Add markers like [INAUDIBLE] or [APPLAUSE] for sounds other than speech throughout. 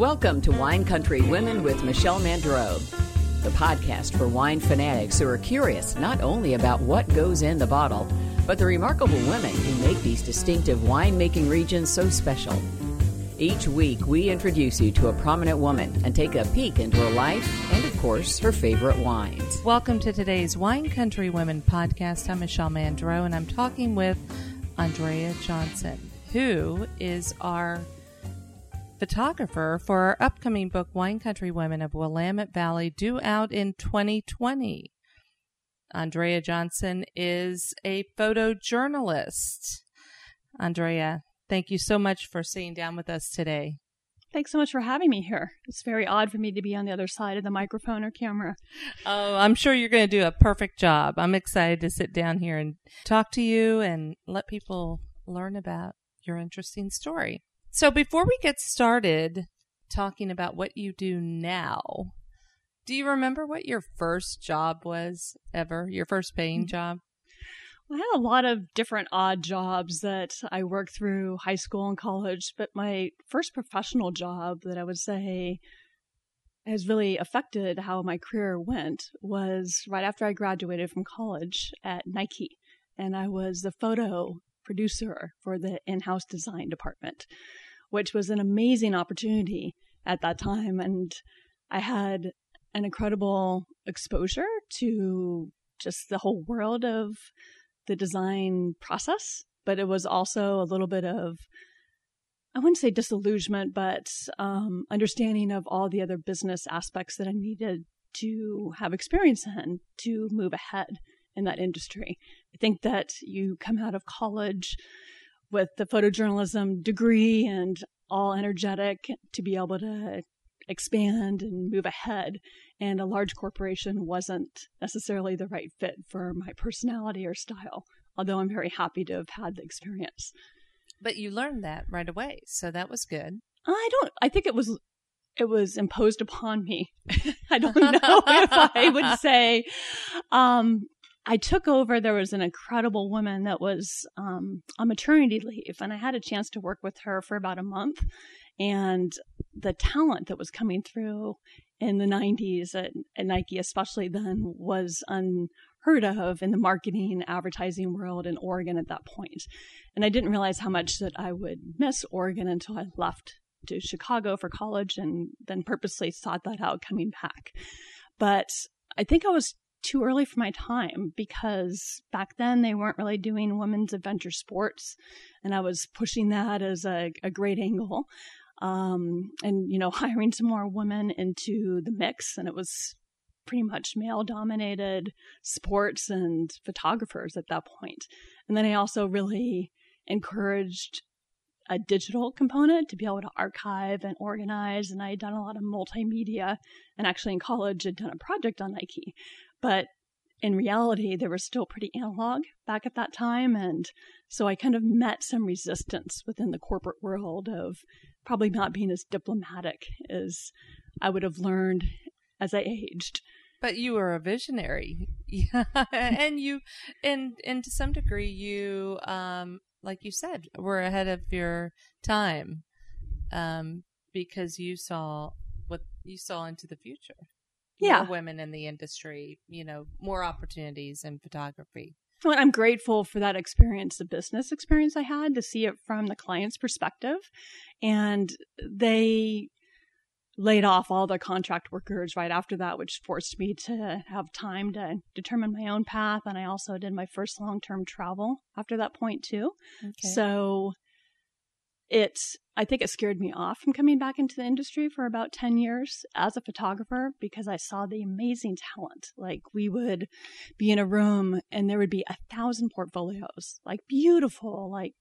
Welcome to Wine Country Women with Michelle Mandro, the podcast for wine fanatics who are curious not only about what goes in the bottle, but the remarkable women who make these distinctive winemaking regions so special. Each week, we introduce you to a prominent woman and take a peek into her life and, of course, her favorite wines. Welcome to today's Wine Country Women podcast. I'm Michelle Mandro, and I'm talking with Andrea Johnson, who is our photographer for our upcoming book, Wine Country Women of Willamette Valley, due out in 2020. Andrea Johnson is a photojournalist. Andrea, thank you so much for sitting down with us today. Thanks so much for having me here. It's very odd for me to be on the other side of the microphone or camera. Oh, I'm sure you're going to do a perfect job. I'm excited to sit down here and talk to you and let people learn about your interesting story. So before we get started talking about what you do now, do you remember what your first job was ever? Your first paying Mm-hmm. job? I had a lot of different odd jobs that I worked through high school and college, but my first professional job that I would say has really affected how my career went was right after I graduated from college at Nike. And I was the photo producer for the in house design department, which was an amazing opportunity at that time. And I had an incredible exposure to just the whole world of the design process, but it was also a little bit of, I wouldn't say disillusionment, but um, understanding of all the other business aspects that I needed to have experience in to move ahead in that industry. I think that you come out of college with the photojournalism degree and all energetic to be able to expand and move ahead. And a large corporation wasn't necessarily the right fit for my personality or style, although I'm very happy to have had the experience. But you learned that right away, so that was good. I don't, I think it was. It was imposed upon me. [LAUGHS] I don't [LAUGHS] know if I would say. Um, I took over. There was an incredible woman that was um, on maternity leave, and I had a chance to work with her for about a month. And the talent that was coming through in the 90s at, at Nike, especially then, was unheard of in the marketing, advertising world in Oregon at that point. And I didn't realize how much that I would miss Oregon until I left to Chicago for college and then purposely sought that out coming back. But I think I was too early for my time because back then they weren't really doing women's adventure sports and I was pushing that as a, a great angle. Um, and you know, [LAUGHS] hiring some more women into the mix and it was pretty much male dominated sports and photographers at that point. And then I also really encouraged a digital component to be able to archive and organize. And I had done a lot of multimedia and actually in college had done a project on Nike. But in reality, they were still pretty analog back at that time. And so I kind of met some resistance within the corporate world of probably not being as diplomatic as I would have learned as I aged. But you were a visionary, yeah, [LAUGHS] and you, and and to some degree, you, um, like you said, were ahead of your time, um, because you saw what you saw into the future. Yeah. women in the industry, you know, more opportunities in photography. Well, I'm grateful for that experience, the business experience I had to see it from the client's perspective. And they laid off all the contract workers right after that, which forced me to have time to determine my own path. And I also did my first long term travel after that point, too. Okay. So it, I think it scared me off from coming back into the industry for about 10 years as a photographer because I saw the amazing talent. Like we would be in a room and there would be a thousand portfolios, like beautiful, like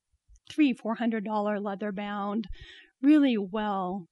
three, four hundred dollar leather bound, really well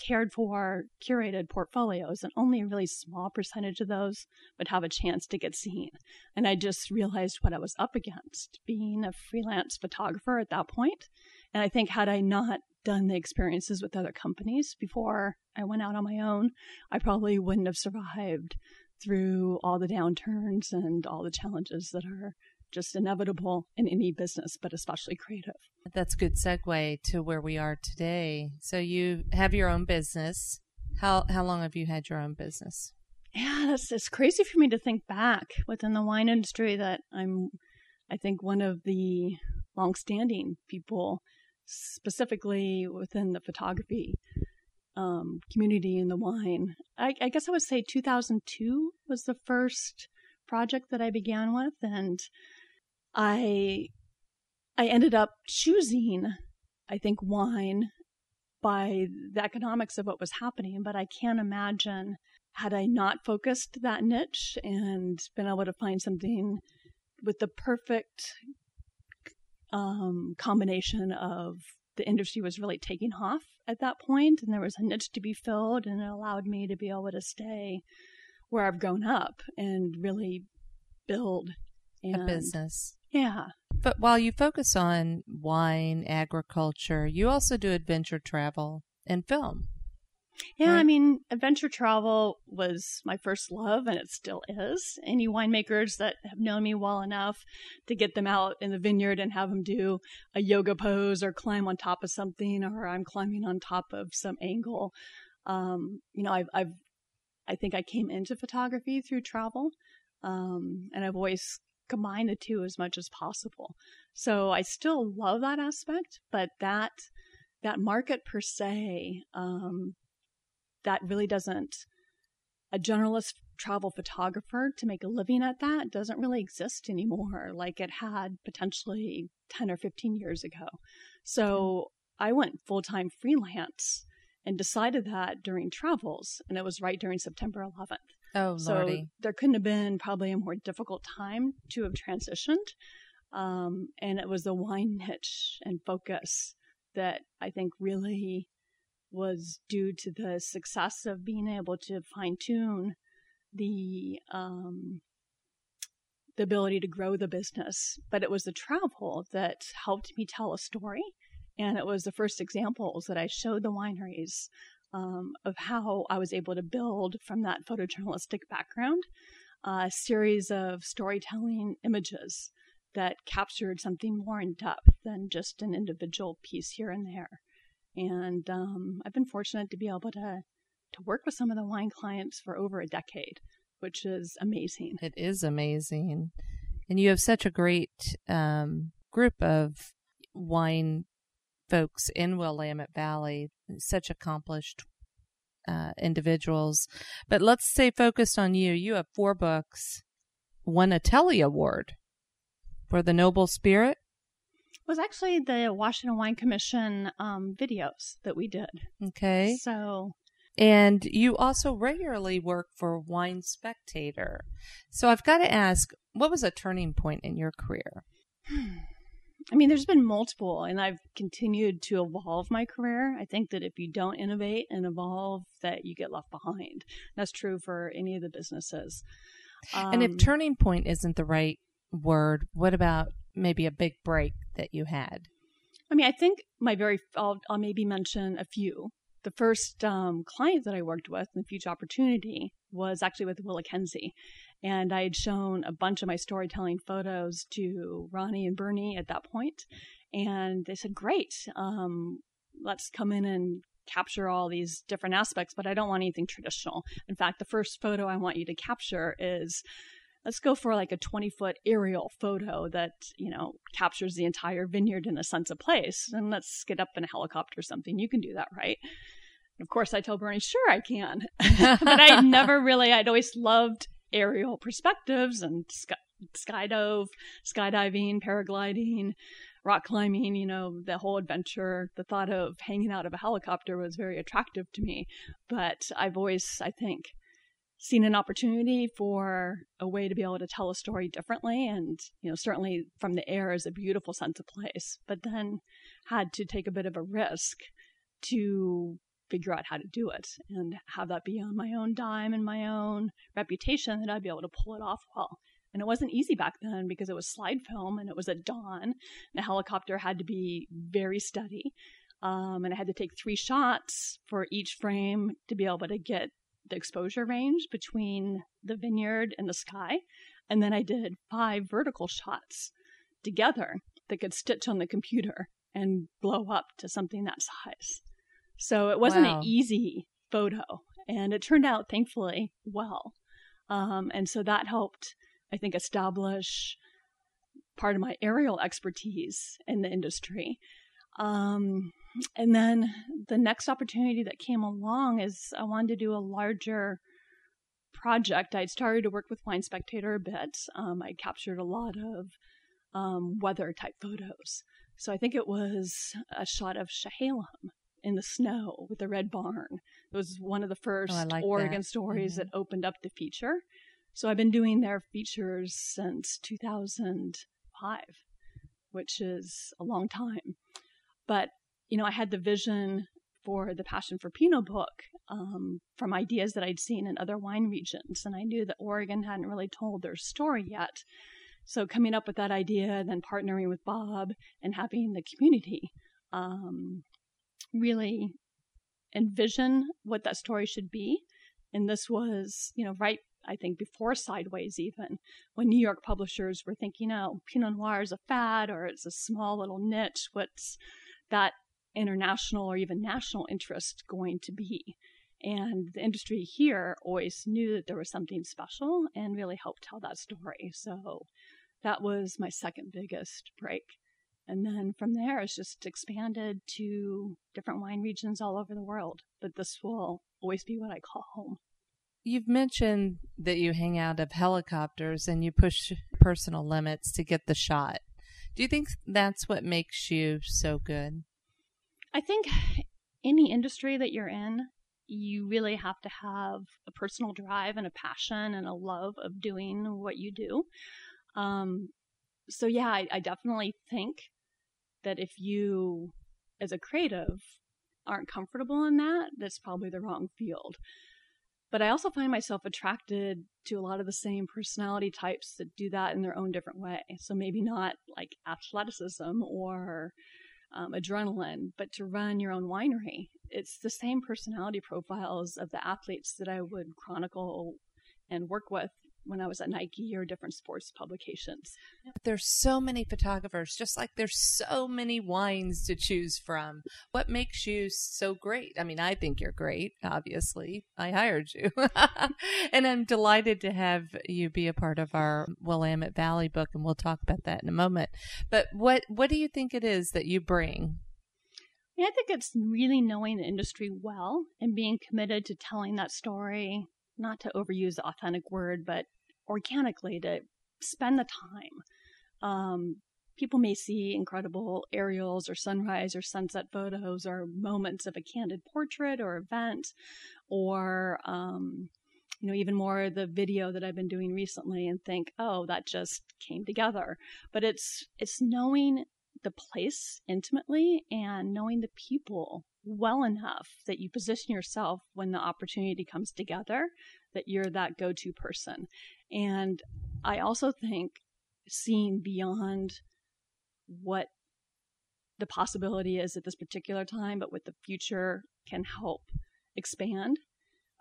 cared for, curated portfolios, and only a really small percentage of those would have a chance to get seen. And I just realized what I was up against being a freelance photographer at that point. And I think, had I not done the experiences with other companies before I went out on my own, I probably wouldn't have survived through all the downturns and all the challenges that are just inevitable in any business, but especially creative. That's a good segue to where we are today. So you have your own business. How how long have you had your own business? Yeah, that's it's crazy for me to think back within the wine industry that I'm I think one of the longstanding people specifically within the photography um, community in the wine. I, I guess I would say 2002 was the first project that I began with, and I I ended up choosing, I think, wine by the economics of what was happening. But I can't imagine had I not focused that niche and been able to find something with the perfect um, combination of the industry was really taking off at that point and there was a niche to be filled and it allowed me to be able to stay where I've grown up and really build and, a business. Yeah. But while you focus on wine, agriculture, you also do adventure travel and film. Yeah, right? I mean, adventure travel was my first love, and it still is. Any winemakers that have known me well enough to get them out in the vineyard and have them do a yoga pose or climb on top of something, or I'm climbing on top of some angle. Um, you know, I've, I've, I think I came into photography through travel, um, and I've always combined the two as much as possible. So I still love that aspect, but that that market per se um, that really doesn't a generalist travel photographer to make a living at that doesn't really exist anymore like it had potentially 10 or 15 years ago. So I went full time freelance and decided that during travels, and it was right during September 11th. Oh, so Lordy. there couldn't have been probably a more difficult time to have transitioned. Um, and it was the wine niche and focus that I think really was due to the success of being able to fine tune the um, the ability to grow the business. But it was the travel that helped me tell a story, and it was the first examples that I showed the wineries um, of how I was able to build from that photojournalistic background a series of storytelling images that captured something more in depth than just an individual piece here and there. And um, I've been fortunate to be able to to work with some of the wine clients for over a decade, which is amazing. It is amazing, and you have such a great um, group of wine folks in Willamette Valley, such accomplished uh, individuals. But let's stay focused on you. You have four books, won a Telly Award for the Noble Spirit, was actually the Washington Wine Commission um, videos that we did. Okay. So. And you also regularly work for Wine Spectator. So I've got to ask, what was a turning point in your career? [SIGHS] I mean, there's been multiple, and I've continued to evolve my career. I think that if you don't innovate and evolve, that you get left behind. That's true for any of the businesses. Um, and if um, turning point isn't the right word, what about maybe a big break that you had? I mean, I think my very, I'll, I'll maybe mention a few. The first um, client that I worked with in Future Opportunity was actually with WillaKenzie. And I had shown a bunch of my storytelling photos to Ronni and Bernie at that point. And they said, great, um, let's come in and capture all these different aspects, but I don't want anything traditional. In fact, the first photo I want you to capture is let's go for like a 20 foot aerial photo that you know captures the entire vineyard in a sense of place and let's get up in a helicopter or something. You can do that right? And of course i tell bernie sure i can. [LAUGHS] But i never [LAUGHS] really i'd always loved aerial perspectives and sky, skydove skydiving paragliding rock climbing you know the whole adventure. The thought of hanging out of a helicopter was very attractive to me. But i've always i think seen an opportunity for a way to be able to tell a story differently and you know certainly from the air is a beautiful sense of place but then had to take a bit of a risk to figure out how to do it and have that be on my own dime and my own reputation that I'd be able to pull it off well. And it wasn't easy back then because it was slide film and it was at dawn. The helicopter had to be very steady. Um, and I had to take three shots for each frame to be able to get the exposure range between the vineyard and the sky. And then I did five vertical shots together that could stitch on the computer and blow up to something that size. So it wasn't Wow. an easy photo, and it turned out thankfully well. Um, and so that helped, I think, establish part of my aerial expertise in the industry. Um, and then the next opportunity that came along is I wanted to do a larger project. I'd started to work with Wine Spectator a bit. Um, I captured a lot of um, weather type photos. So I think it was a shot of Chehalem in the snow with the red barn. It was one of the first Oh, like Oregon that. stories Mhm. that opened up the feature. So I've been doing their features since 2005, which is a long time. But, you know, I had the vision for the Passion for Pinot book um, from ideas that I'd seen in other wine regions. And I knew that Oregon hadn't really told their story yet. So coming up with that idea, then partnering with Bob and having the community um, really envision what that story should be. And this was, you know, right, I think, before Sideways, even when New York publishers were thinking, oh, Pinot Noir is a fad or it's a small little niche. What's that international or even national interest going to be? And the industry here always knew that there was something special and really helped tell that story. So that was my second biggest break. And then from there, it's just expanded to different wine regions all over the world. But this will always be what I call home. You've mentioned that you hang out of helicopters and you push personal limits to get the shot. Do you think that's what makes you so good? I think any industry that you're in, you really have to have a personal drive and a passion and a love of doing what you do. Um, so, yeah, I, I definitely think that if you, as a creative, aren't comfortable in that, that's probably the wrong field. But I also find myself attracted to a lot of the same personality types that do that in their own different way. So maybe not like athleticism or um, adrenaline, but to run your own winery. It's the same personality profiles of the athletes that I would chronicle and work with when I was at Nike or different sports publications. There's so many photographers, just like there's so many wines to choose from. What makes you so great? I mean, I think you're great, obviously. I hired you. [LAUGHS] and I'm delighted to have you be a part of our Willamette Valley book, and we'll talk about that in a moment. But what, what do you think it is that you bring? I think it's really knowing the industry well and being committed to telling that story, not to overuse the authentic word, but organically to spend the time. Um, people may see incredible aerials or sunrise or sunset photos or moments of a candid portrait or event or um, you know even more the video that i've been doing recently and think oh that just came together but it's it's knowing the place intimately and knowing the people well enough that you position yourself when the opportunity comes together that you're that go-to person and i also think seeing beyond what the possibility is at this particular time but what the future can help expand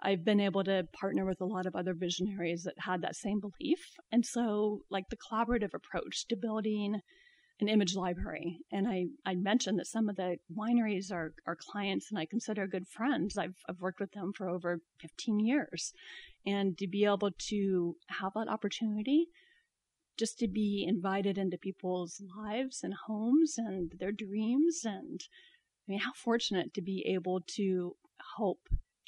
I've been able to partner with a lot of other visionaries that had that same belief. And so, like the collaborative approach to building an image library. And I, I mentioned that some of the wineries are, are clients and I consider good friends. I've, I've worked with them for over 15 years. And to be able to have that opportunity, just to be invited into people's lives and homes and their dreams. And I mean, how fortunate to be able to help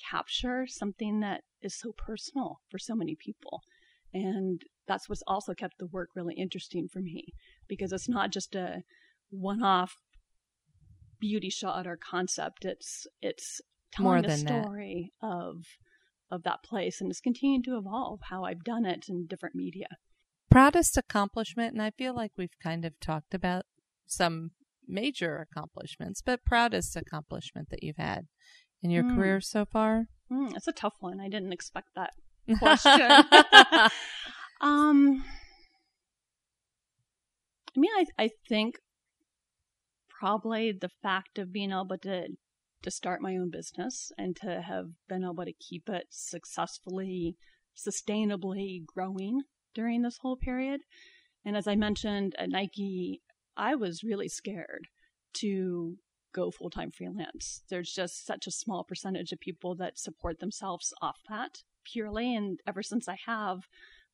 capture something that is so personal for so many people. And that's what's also kept the work really interesting for me because it's not just a one off beauty shot or concept. It's it's telling the than that. story of of that place and it's continuing to evolve how I've done it in different media. Proudest accomplishment, and I feel like we've kind of talked about some major accomplishments, but proudest accomplishment that you've had in your Hmm. career so far? Mm, it's a tough one. I didn't expect that [LAUGHS] question. [LAUGHS] um, I mean, I I think probably the fact of being able to to start my own business and to have been able to keep it successfully, sustainably growing during this whole period. And as I mentioned at Nike, I was really scared to go full time freelance. There's just such a small percentage of people that support themselves off that purely. And ever since I have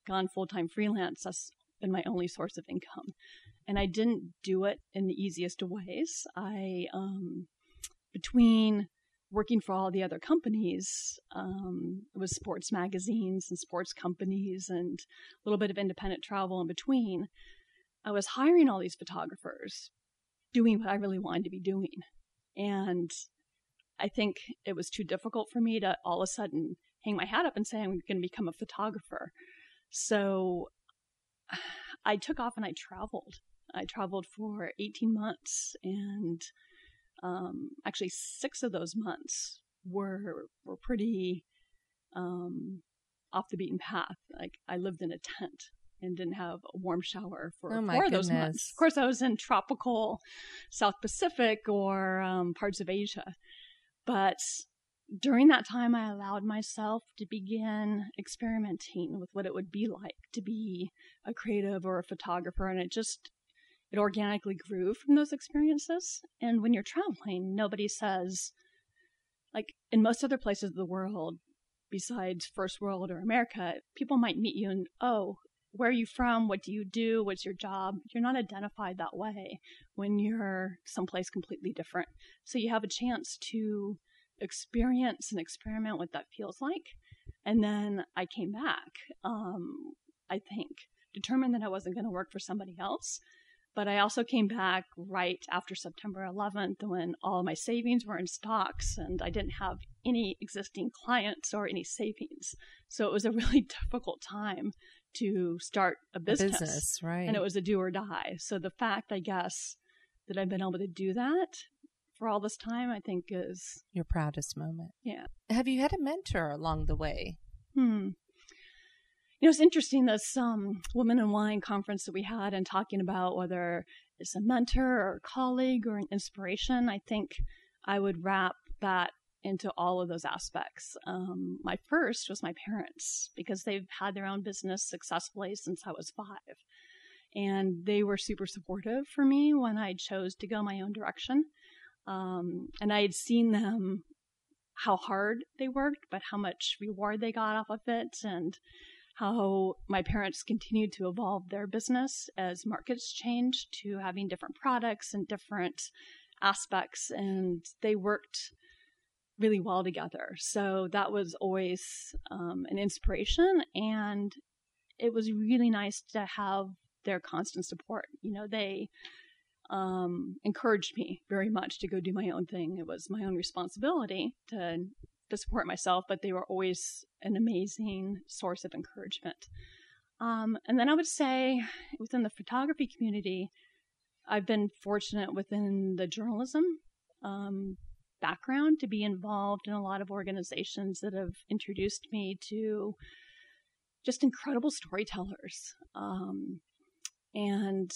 gone full time freelance, that's been my only source of income. And I didn't do it in the easiest of ways. I, um, between working for all the other companies, um, it was sports magazines and sports companies and a little bit of independent travel in between. I was hiring all these photographers, doing what I really wanted to be doing. And I think it was too difficult for me to all of a sudden hang my hat up and say I'm going to become a photographer. So I took off and I traveled. I traveled for 18 months and um, actually six of those months were were pretty um, off the beaten path. Like I lived in a tent and didn't have a warm shower for Oh, my of those months. Of course, I was in tropical South Pacific or um, parts of Asia, but during that time, I allowed myself to begin experimenting with what it would be like to be a creative or a photographer, and it just it organically grew from those experiences. And when you're traveling, nobody says, like in most other places of the world, besides first world or America, people might meet you and, oh, where are you from? What do you do? What's your job? You're not identified that way when you're someplace completely different. So you have a chance to experience and experiment what that feels like. And then I came back, um, I think, determined that I wasn't going to work for somebody else. But I also came back right after September 11th when all my savings were in stocks and I didn't have any existing clients or any savings. So it was a [LAUGHS] really difficult time to start a A business. business, right? And it was a do or die. So the fact, I guess, that I've been able to do that for all this time, I think is, your proudest moment. yeah. Have you had a mentor along the way? Hmm. You know, it's interesting this um, Women in Wine conference that we had and talking about whether it's a mentor or a colleague or an inspiration. I think I would wrap that into all of those aspects. Um, my first was my parents because they've had their own business successfully since I was five. And they were super supportive for me when I chose to go my own direction. Um, and I had seen them how hard they worked, but how much reward they got off of it, and how my parents continued to evolve their business as markets changed to having different products and different aspects, and they worked really well together. So that was always um, an inspiration, and it was really nice to have their constant support. You know, they um, encouraged me very much to go do my own thing. It was my own responsibility to to support myself, but they were always an amazing source of encouragement. Um, and then I would say within the photography community, I've been fortunate within the journalism um, background to be involved in a lot of organizations that have introduced me to just incredible storytellers. Um, and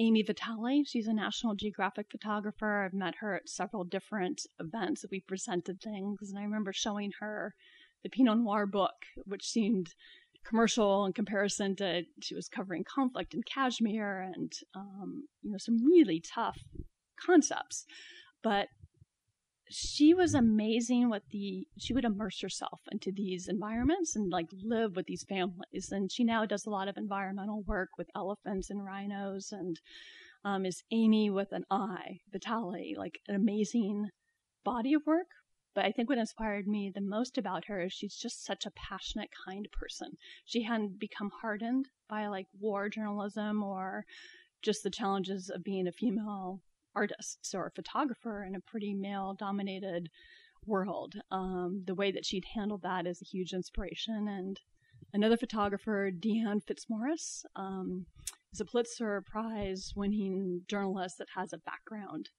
Ami Vitale. She's a National Geographic photographer. I've met her at several different events that we presented things, and I remember showing her the Pinot Noir book, which seemed commercial in comparison to she was covering conflict in Kashmir and um, you know some really tough concepts, but she was amazing with the she would immerse herself into these environments and like live with these families. And she now does a lot of environmental work with elephants and rhinos and um, is Ami with an eye Vitale like an amazing body of work. But i think what inspired me the most about her is she's just such a passionate kind person. She hadn't become hardened by like war journalism or just the challenges of being a female artist or a photographer in a pretty male dominated world. Um, the way that she'd handled that is a huge inspiration. And another photographer, Deanne Fitzmaurice, um, is a Pulitzer Prize winning journalist that has a background.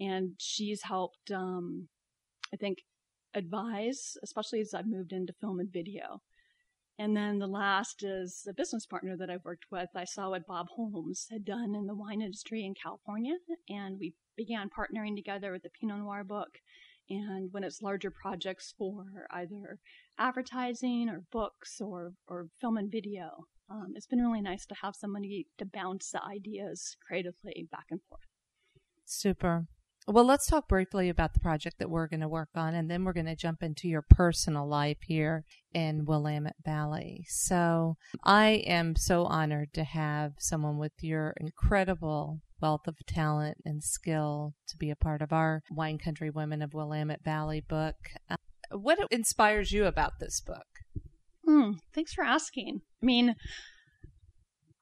And she's helped, um, I think, advise, especially as I've moved into film and video. And then the last is a business partner that I've worked with. I saw what Bob Holmes had done in the wine industry in California, and we began partnering together with the Pinot Noir book. And when it's larger projects for either advertising or books or, or film and video, um, it's been really nice to have somebody to bounce the ideas creatively back and forth. Super. Well, let's talk briefly about the project that we're going to work on, and then we're going to jump into your personal life here in Willamette Valley. So, I am so honored to have someone with your incredible wealth of talent and skill to be a part of our Wine Country Women of Willamette Valley book. Uh, what inspires you about this book? Hmm, thanks for asking. I mean,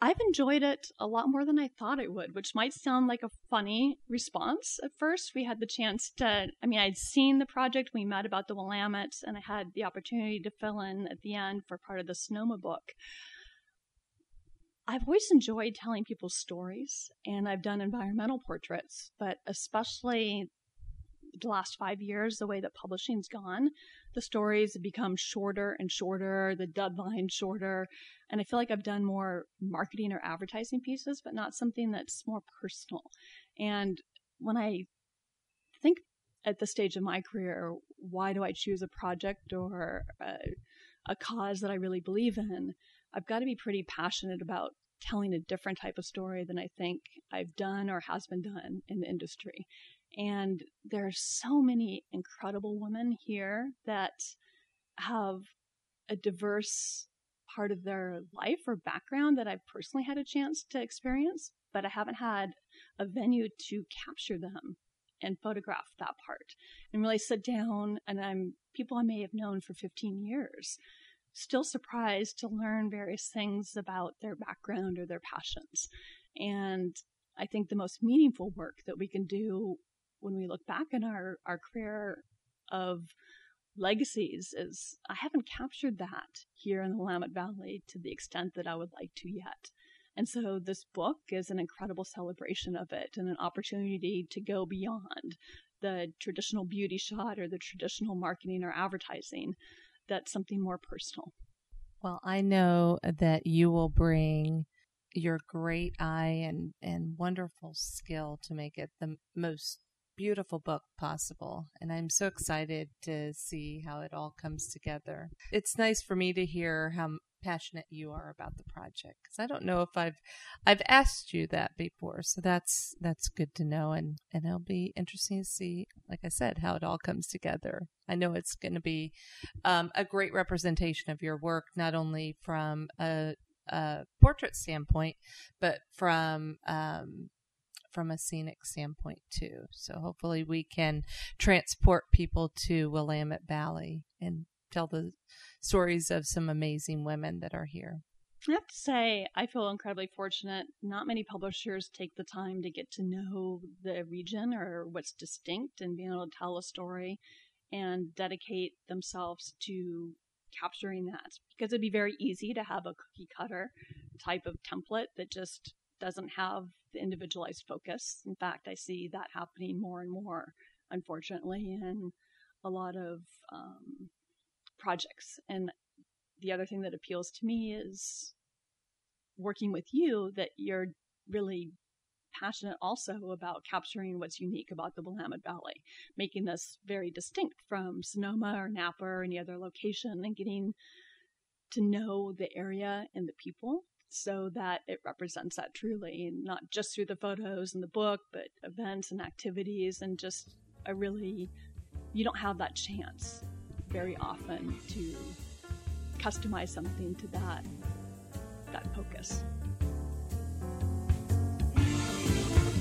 I've enjoyed it a lot more than I thought it would, which might sound like a funny response at first. We had the chance to, I mean, I'd seen the project, we met about the Willamettes, and I had the opportunity to fill in at the end for part of the Sonoma book. I've always enjoyed telling people's stories, and I've done environmental portraits, but especially the last five years, the way that publishing's gone, the stories become shorter and shorter, the deadline shorter. And I feel like I've done more marketing or advertising pieces, but not something that's more personal. And when I think at this stage of my career, why do I choose a project or a, a cause that I really believe in? I've got to be pretty passionate about telling a different type of story than I think I've done or has been done in the industry. And there are so many incredible women here that have a diverse part of their life or background that I've personally had a chance to experience, but I haven't had a venue to capture them and photograph that part and really sit down and I'm people I may have known for 15 years still surprised to learn various things about their background or their passions. And I think the most meaningful work that we can do when we look back in our, our career of legacies is I haven't captured that here in the Willamette Valley to the extent that I would like to yet. And so this book is an incredible celebration of it and an opportunity to go beyond the traditional beauty shot or the traditional marketing or advertising. That's something more personal. Well, I know that you will bring your great eye and, and wonderful skill to make it the most beautiful book possible. And I'm so excited to see how it all comes together. It's nice for me to hear how passionate you are about the project because I don't know if I've I've asked you that before. So that's that's good to know and and it'll be interesting to see like I said how it all comes together. I know it's going to be um, a great representation of your work not only from a, a portrait standpoint but from um, from a scenic standpoint too. So hopefully we can transport people to Willamette Valley and tell the stories of some amazing women that are here. I have to say, I feel incredibly fortunate. Not many publishers take the time to get to know the region or what's distinct and being able to tell a story and dedicate themselves to capturing that. Because it'd be very easy to have a cookie cutter type of template that just doesn't have the individualized focus. In fact, I see that happening more and more, unfortunately, in a lot of um, projects. And the other thing that appeals to me is working with you that you're really passionate also about capturing what's unique about the Willamette Valley, making this very distinct from Sonoma or Napa or any other location and getting to know the area and the people so that it represents that truly, not just through the photos and the book, but events and activities, and just a really, you don't have that chance very often to customize something to that that focus.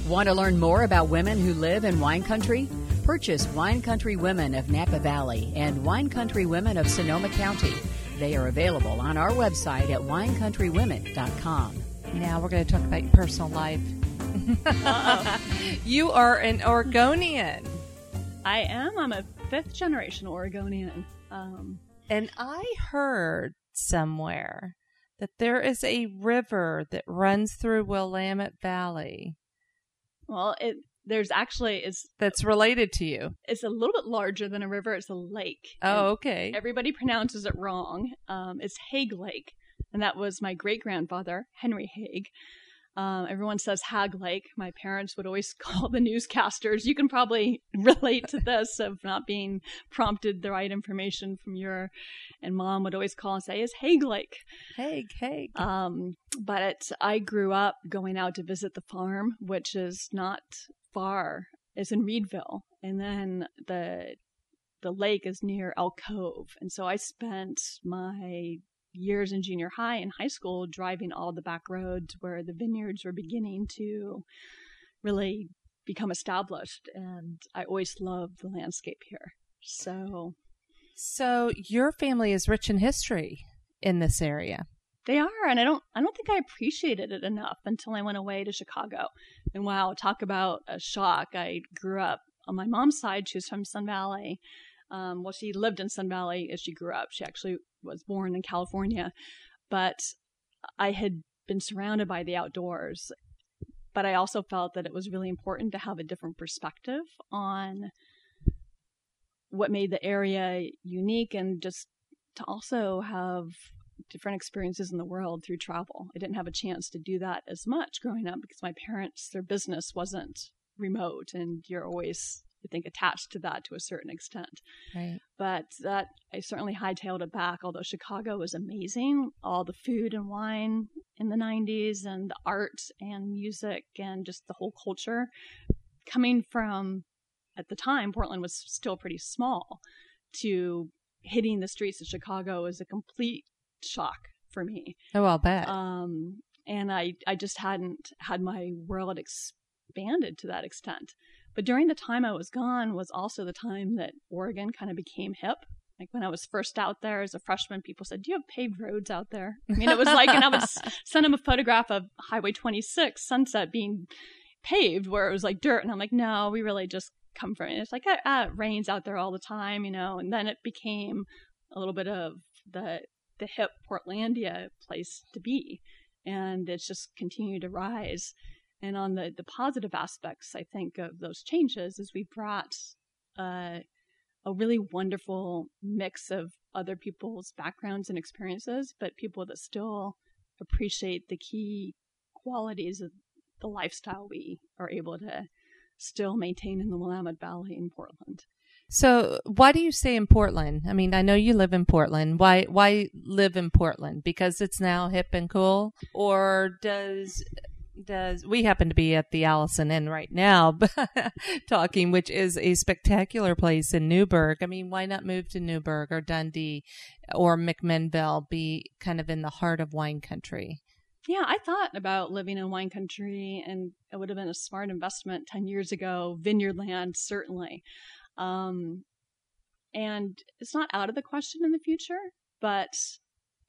Want to learn more about women who live in wine country? Purchase Wine Country Women of Napa Valley and Wine Country Women of Sonoma County. They are available on our website at winecountrywomen.com. Now we're going to talk about your personal life. [LAUGHS] you are an Oregonian. I am. I'm a fifth generation Oregonian. Um, and I heard somewhere that there is a river that runs through Willamette Valley. Well, it there's actually is that's related to you. It's a little bit larger than a river. It's a lake. Oh, okay. Everybody pronounces it wrong. Um, it's Hague Lake, and that was my great grandfather Henry Hague. Um, everyone says Hag Lake. My parents would always [LAUGHS] call the newscasters. You can probably [LAUGHS] relate to this of not being prompted the right information from your, and mom would always call and say, "Is Hague Lake?" Hague, Hague. Um, but I grew up going out to visit the farm, which is not far. It's in Reedville, and then the the lake is near Elk Cove, and so I spent my years in junior high and high school driving all the back roads where the vineyards were beginning to really become established and I always loved the landscape here. So so your family is rich in history in this area. They are, and I don't I don't think I appreciated it enough until I went away to Chicago. And wow, talk about a shock. I grew up on my mom's side, she was from Sun Valley. Um, well, she lived in Sun Valley as she grew up. She actually was born in California, but I had been surrounded by the outdoors. But I also felt that it was really important to have a different perspective on what made the area unique and just to also have different experiences in the world through travel. I didn't have a chance to do that as much growing up because my parents, their business wasn't remote and you're always I think attached to that to a certain extent. Right. But that I certainly hightailed it back. Although Chicago was amazing, all the food and wine in the '90s, and the art and music, and just the whole culture. Coming from at the time, Portland was still pretty small. To hitting the streets of Chicago is a complete shock for me. Oh, I'll bet. Um, and I, I just hadn't had my world expanded to that extent. But during the time I was gone was also the time that Oregon kind of became hip. Like when I was first out there as a freshman, people said, Do you have paved roads out there? I mean, it was like, and I would [LAUGHS] send them a photograph of Highway 26 Sunset being paved where it was like dirt. And I'm like, No, we really just come from it. It's like, it rains out there all the time, you know. And then it became a little bit of the the hip Portlandia place to be. And it's just continued to rise. And on the, the positive aspects, I think, of those changes is we brought uh, a really wonderful mix of other people's backgrounds and experiences, but people that still appreciate the key qualities of the lifestyle we are able to still maintain in the Willamette Valley in Portland. So, why do you stay in Portland? I mean, I know you live in Portland. Why why live in Portland? Because it's now hip and cool, or does does we happen to be at the Allison Inn right now [LAUGHS] talking, which is a spectacular place in Newberg. I mean, why not move to Newberg or Dundee or McMinnville, be kind of in the heart of wine country? Yeah, I thought about living in wine country, and it would have been a smart investment 10 years ago. Vineyard land, certainly. Um, and it's not out of the question in the future, but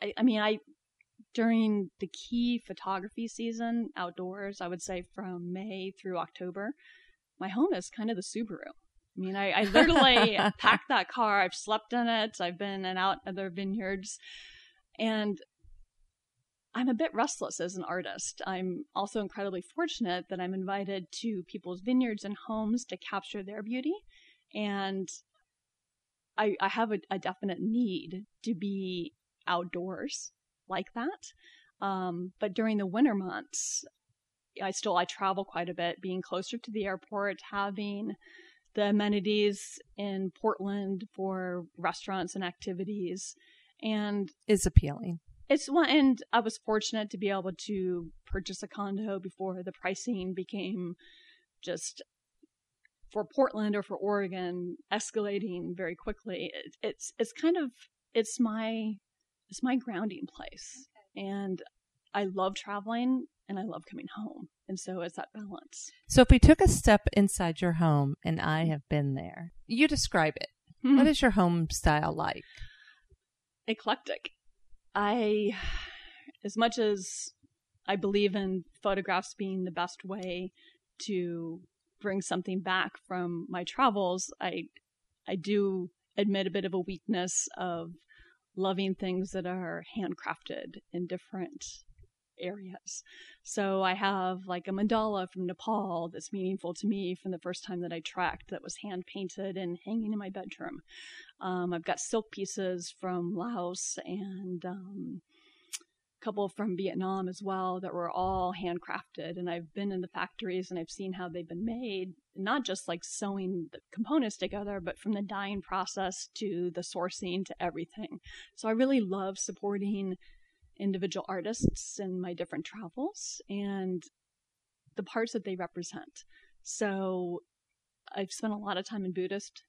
I, I mean, I during the key photography season outdoors, I would say from May through October, my home is kind of the Subaru. I mean, I, I literally [LAUGHS] packed that car. I've slept in it. I've been in out other vineyards, and I'm a bit restless as an artist. I'm also incredibly fortunate that I'm invited to people's vineyards and homes to capture their beauty, and I, I have a, a definite need to be outdoors like that. Um, but during the winter months, I still I travel quite a bit, being closer to the airport, having the amenities in Portland for restaurants and activities, and is appealing. It's one, and I was fortunate to be able to purchase a condo before the pricing became just for Portland or for Oregon escalating very quickly. It, it's it's kind of it's my it's my grounding place. And I love traveling and I love coming home. And so it's that balance. So if we took a step inside your home, and I have been there, you describe it. Mm-hmm. What is your home style like? Eclectic. I, as much as I believe in photographs being the best way to bring something back from my travels, I, I do admit a bit of a weakness of loving things that are handcrafted in different areas. So I have like a mandala from Nepal that's meaningful to me from the first time that I tracked that was hand painted and hanging in my bedroom. Um, I've got silk pieces from Laos and um, couple from Vietnam as well that were all handcrafted. And I've been in the factories and I've seen how they've been made, not just like sewing the components together, but from the dyeing process to the sourcing to everything. So I really love supporting individual artists in my different travels and the parts that they represent. So I've spent a lot of time in Buddhist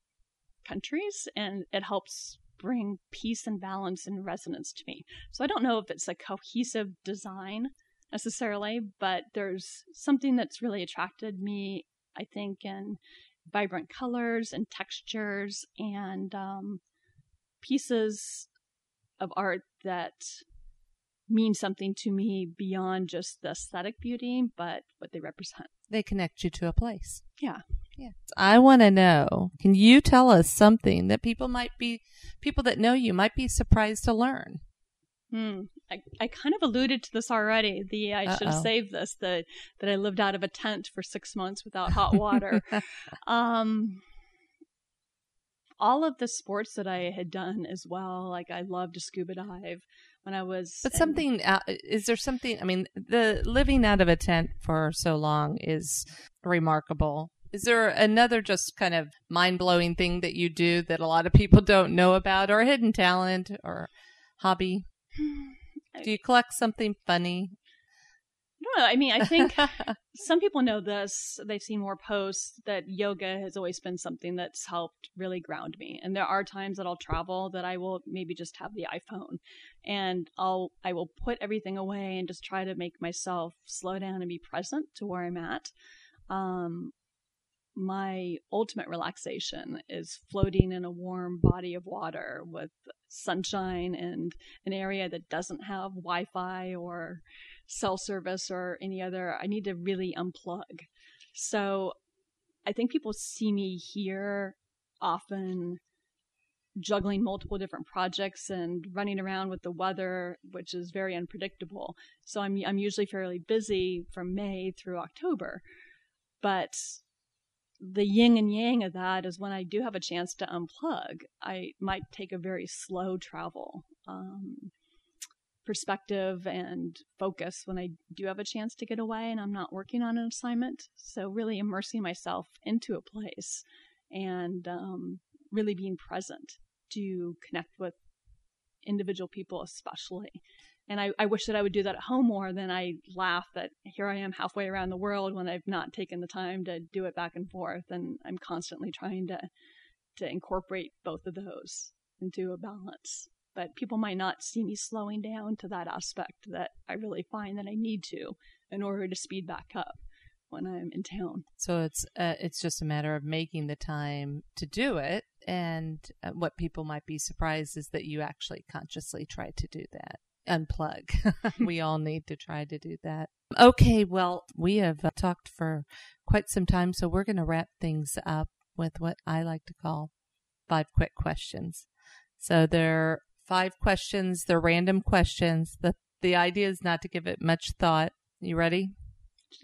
countries and it helps bring peace and balance and resonance to me. So I don't know if it's a cohesive design necessarily, but there's something that's really attracted me, I think, in vibrant colors and textures and um, pieces of art that mean something to me beyond just the aesthetic beauty, but what they represent. They connect you to a place. Yeah. Yeah. I want to know, can you tell us something that people might be, people that know you might be surprised to learn? Hmm. I, I kind of alluded to this already. The I Uh-oh. should have saved this. The that I lived out of a tent for six months without hot [LAUGHS] water. um, all of the sports that I had done as well. Like I loved to scuba dive when I was. But something uh, is there something? I mean, the living out of a tent for so long is remarkable. Is there another just kind of mind blowing thing that you do that a lot of people don't know about, or a hidden talent or hobby? [SIGHS] Do you collect something funny? No, I mean, I think [LAUGHS] some people know this. They've seen more posts that yoga has always been something that's helped really ground me. And there are times that I'll travel that I will maybe just have the iPhone and I'll I will put everything away and just try to make myself slow down and be present to where I'm at. Um, my ultimate relaxation is floating in a warm body of water with sunshine and an area that doesn't have Wi Fi or cell service or any other. I need to really unplug. So I think people see me here often juggling multiple different projects and running around with the weather, which is very unpredictable. So I'm I'm usually fairly busy from May through October. But the yin and yang of that is when I do have a chance to unplug, I might take a very slow travel um, perspective and focus when I do have a chance to get away and I'm not working on an assignment. So, really immersing myself into a place and um, really being present to connect with individual people, especially. And I, I wish that I would do that at home more than I laugh that here I am halfway around the world when I've not taken the time to do it back and forth. And I'm constantly trying to, to incorporate both of those into a balance. But people might not see me slowing down to that aspect that I really find that I need to in order to speed back up when I'm in town. So it's uh, it's just a matter of making the time to do it, and uh, what people might be surprised is that you actually consciously try to do that unplug. [LAUGHS] we all need to try to do that. Okay, well, we have uh, talked for quite some time, so we're going to wrap things up with what I like to call five quick questions. So there five questions, they're random questions. The the idea is not to give it much thought. You ready?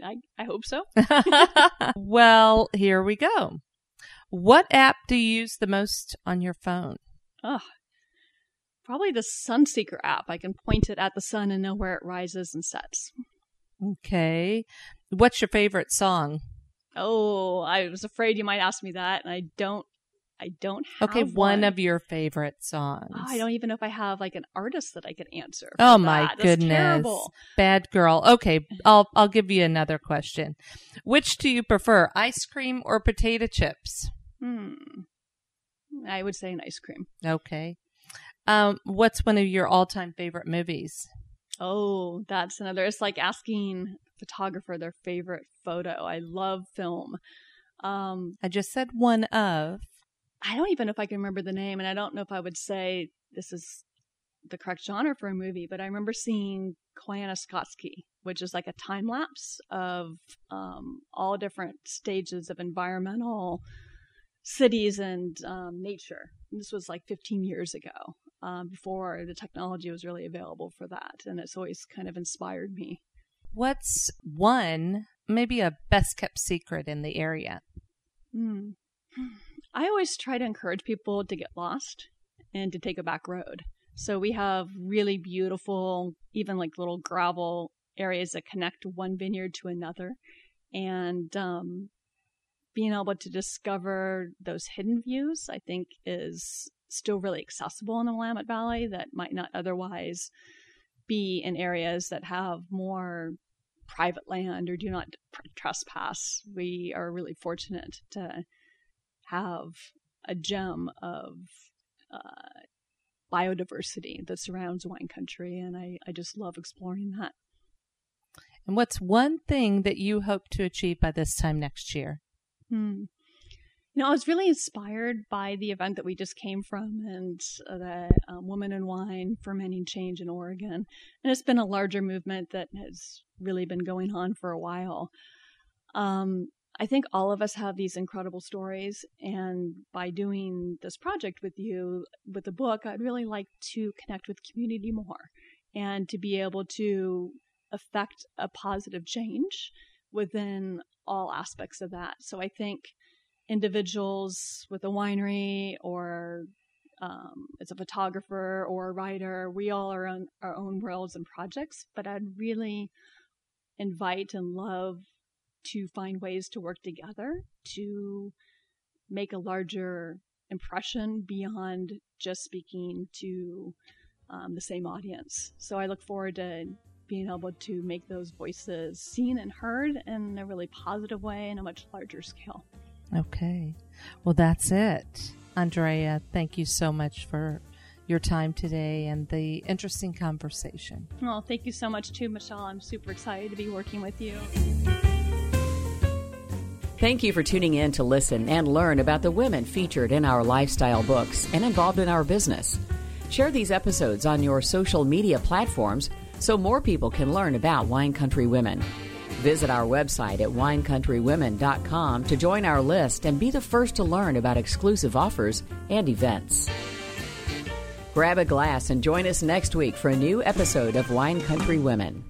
I, I hope so. [LAUGHS] [LAUGHS] well, here we go. What app do you use the most on your phone? Oh, Probably the Sunseeker app. I can point it at the sun and know where it rises and sets. Okay. What's your favorite song? Oh, I was afraid you might ask me that, and I don't. I don't have Okay, one. one. of your favorite songs. Oh, I don't even know if I have like an artist that I could answer. Oh my goodness, bad girl. Okay, I'll I'll give you another question. Which do you prefer, ice cream or potato chips? Hmm. I would say an ice cream. Okay. Um, what's one of your all-time favorite movies? Oh, that's another. It's like asking photographer their favorite photo. I love film. Um, I just said one of. I don't even know if I can remember the name, and I don't know if I would say this is the correct genre for a movie, but I remember seeing Koyaanisqatsi, which is like a time lapse of um, all different stages of environmental cities and um, nature. And this was like 15 years ago um, before the technology was really available for that. And it's always kind of inspired me. What's one, maybe a best kept secret in the area? Mm. [SIGHS] I always try to encourage people to get lost and to take a back road. So we have really beautiful, even like little gravel areas that connect one vineyard to another. And um, being able to discover those hidden views, I think, is still really accessible in the Willamette Valley that might not otherwise be in areas that have more private land or do not trespass. We are really fortunate to have a gem of uh, biodiversity that surrounds wine country, and I, I just love exploring that. And what's one thing that you hope to achieve by this time next year? Hmm. You know, I was really inspired by the event that we just came from and uh, the um, Woman in Wine Fermenting Change in Oregon. And it's been a larger movement that has really been going on for a while. Um, I think all of us have these incredible stories. And by doing this project with you, with the book, I'd really like to connect with community more and to be able to affect a positive change within all aspects of that. So I think individuals with a winery or um, as a photographer or a writer, we all are on our own worlds and projects, but I'd really invite and love to find ways to work together to make a larger impression beyond just speaking to um, the same audience. So I look forward to being able to make those voices seen and heard in a really positive way in a much larger scale. Okay. Well, that's it. Andrea, thank you so much for your time today and the interesting conversation. Well, thank you so much too, Michelle. I'm super excited to be working with you. Thank you for tuning in to listen and learn about the women featured in our lifestyle books and involved in our business. Share these episodes on your social media platforms so more people can learn about wine country women. Visit our website at winecountrywomen.com to join our list and be the first to learn about exclusive offers and events. Grab a glass and join us next week for a new episode of Wine Country Women.